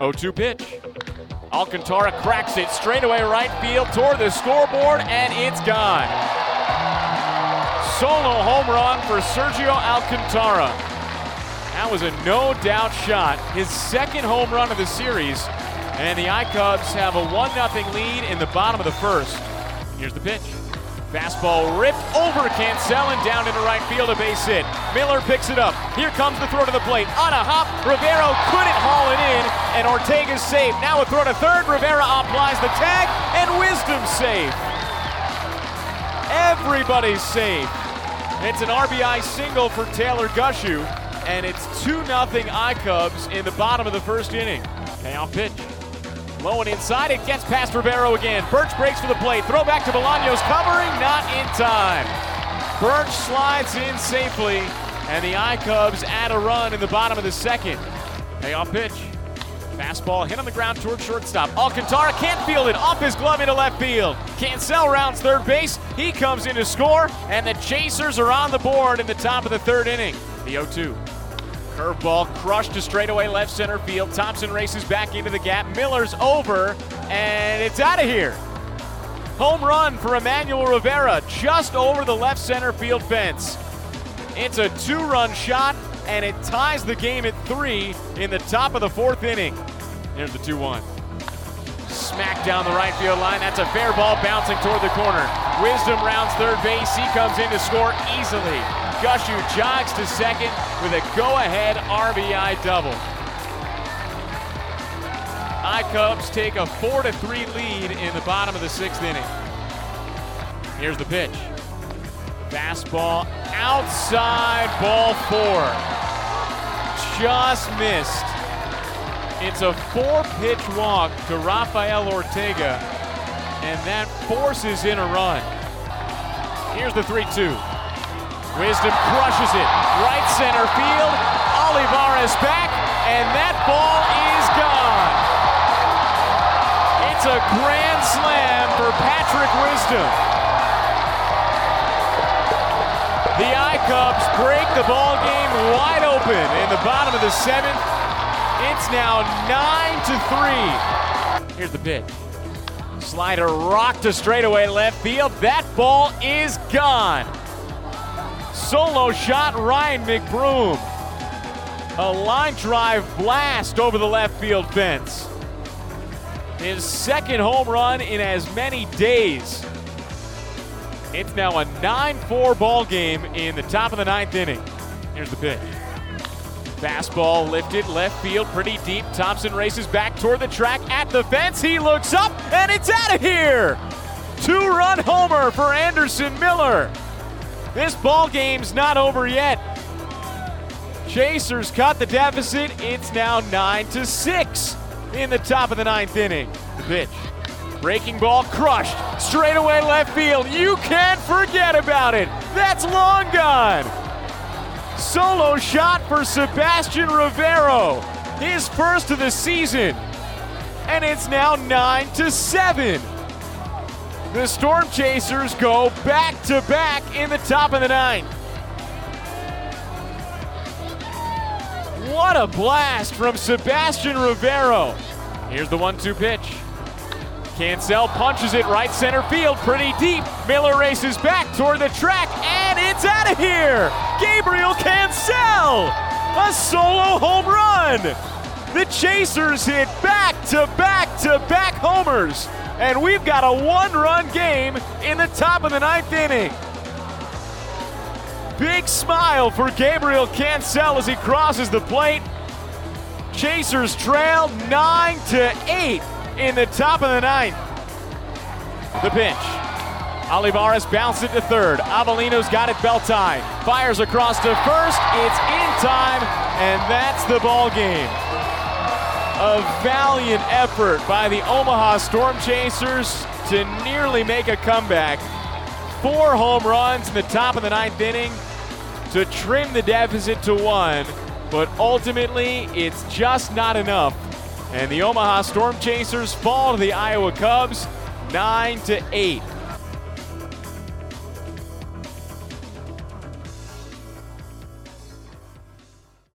0-2 pitch. Alcantara cracks it straight away right field toward the scoreboard, and it's gone. Solo home run for Sergio Alcantara. That was a no doubt shot. His second home run of the series. And the I Cubs have a 1 0 lead in the bottom of the first. Here's the pitch. Fastball ripped over Cancel and down into right field, a base hit. Miller picks it up. Here comes the throw to the plate. On a hop, Rivero couldn't haul it in, and Ortega's safe. Now a throw to third. Rivera applies the tag, and Wisdom safe. Everybody's safe. It's an RBI single for Taylor Gushue, and it's 2 0 I Cubs in the bottom of the first inning. Payoff pitch. Low and inside, it gets past Rivero again. Birch breaks for the plate. Throw back to Bolaños, covering, not in time. Birch slides in safely, and the I Cubs add a run in the bottom of the second. Payoff pitch. Fastball hit on the ground towards shortstop. Alcantara can't field it off his glove into left field. Cancel rounds third base. He comes in to score, and the Chasers are on the board in the top of the third inning. The 0 2. Curveball crushed to straightaway left center field. Thompson races back into the gap. Miller's over, and it's out of here. Home run for Emmanuel Rivera just over the left center field fence. It's a two run shot, and it ties the game at three in the top of the fourth inning. Here's the 2 1. Smack down the right field line. That's a fair ball bouncing toward the corner. Wisdom rounds third base. He comes in to score easily. Gushue jogs to second with a go-ahead RBI double. I Cubs take a 4 to 3 lead in the bottom of the sixth inning. Here's the pitch. Fastball outside, ball four. Just missed. It's a four pitch walk to Rafael Ortega, and that forces in a run. Here's the 3 2. Wisdom crushes it. Right center field. Olivares back, and that ball is gone. It's a grand slam for Patrick Wisdom. The I Cubs break the ball game wide open in the bottom of the seventh. It's now nine to three. Here's the pitch. Slider rocked to straightaway left field. That ball is gone. Solo shot Ryan McBroom. A line drive blast over the left field fence. His second home run in as many days. It's now a 9 4 ball game in the top of the ninth inning. Here's the pitch. Fastball lifted left field pretty deep. Thompson races back toward the track at the fence. He looks up and it's out of here. Two run homer for Anderson Miller. This ball game's not over yet. Chasers cut the deficit. It's now 9 to 6 in the top of the ninth inning. The pitch. Breaking ball crushed. Straight away left field. You can't forget about it. That's long gone. Solo shot for Sebastian Rivero. His first of the season. And it's now 9 to 7. The Storm Chasers go back to back in the top of the ninth. What a blast from Sebastian Rivero. Here's the one two pitch. Cancel punches it right center field pretty deep. Miller races back toward the track, and it's out of here. Gabriel Cancel, a solo home run. The Chasers hit back to back to back homers, and we've got a one run game in the top of the ninth inning. Big smile for Gabriel Cancel as he crosses the plate. Chasers trail 9 to 8 in the top of the ninth. The pitch. Olivares bounced it to third. Avelino's got it belt tied. Fires across to first. It's in time, and that's the ball game. A valiant effort by the Omaha Storm Chasers to nearly make a comeback. Four home runs in the top of the ninth inning to trim the deficit to one, but ultimately it's just not enough. And the Omaha Storm Chasers fall to the Iowa Cubs 9 to 8.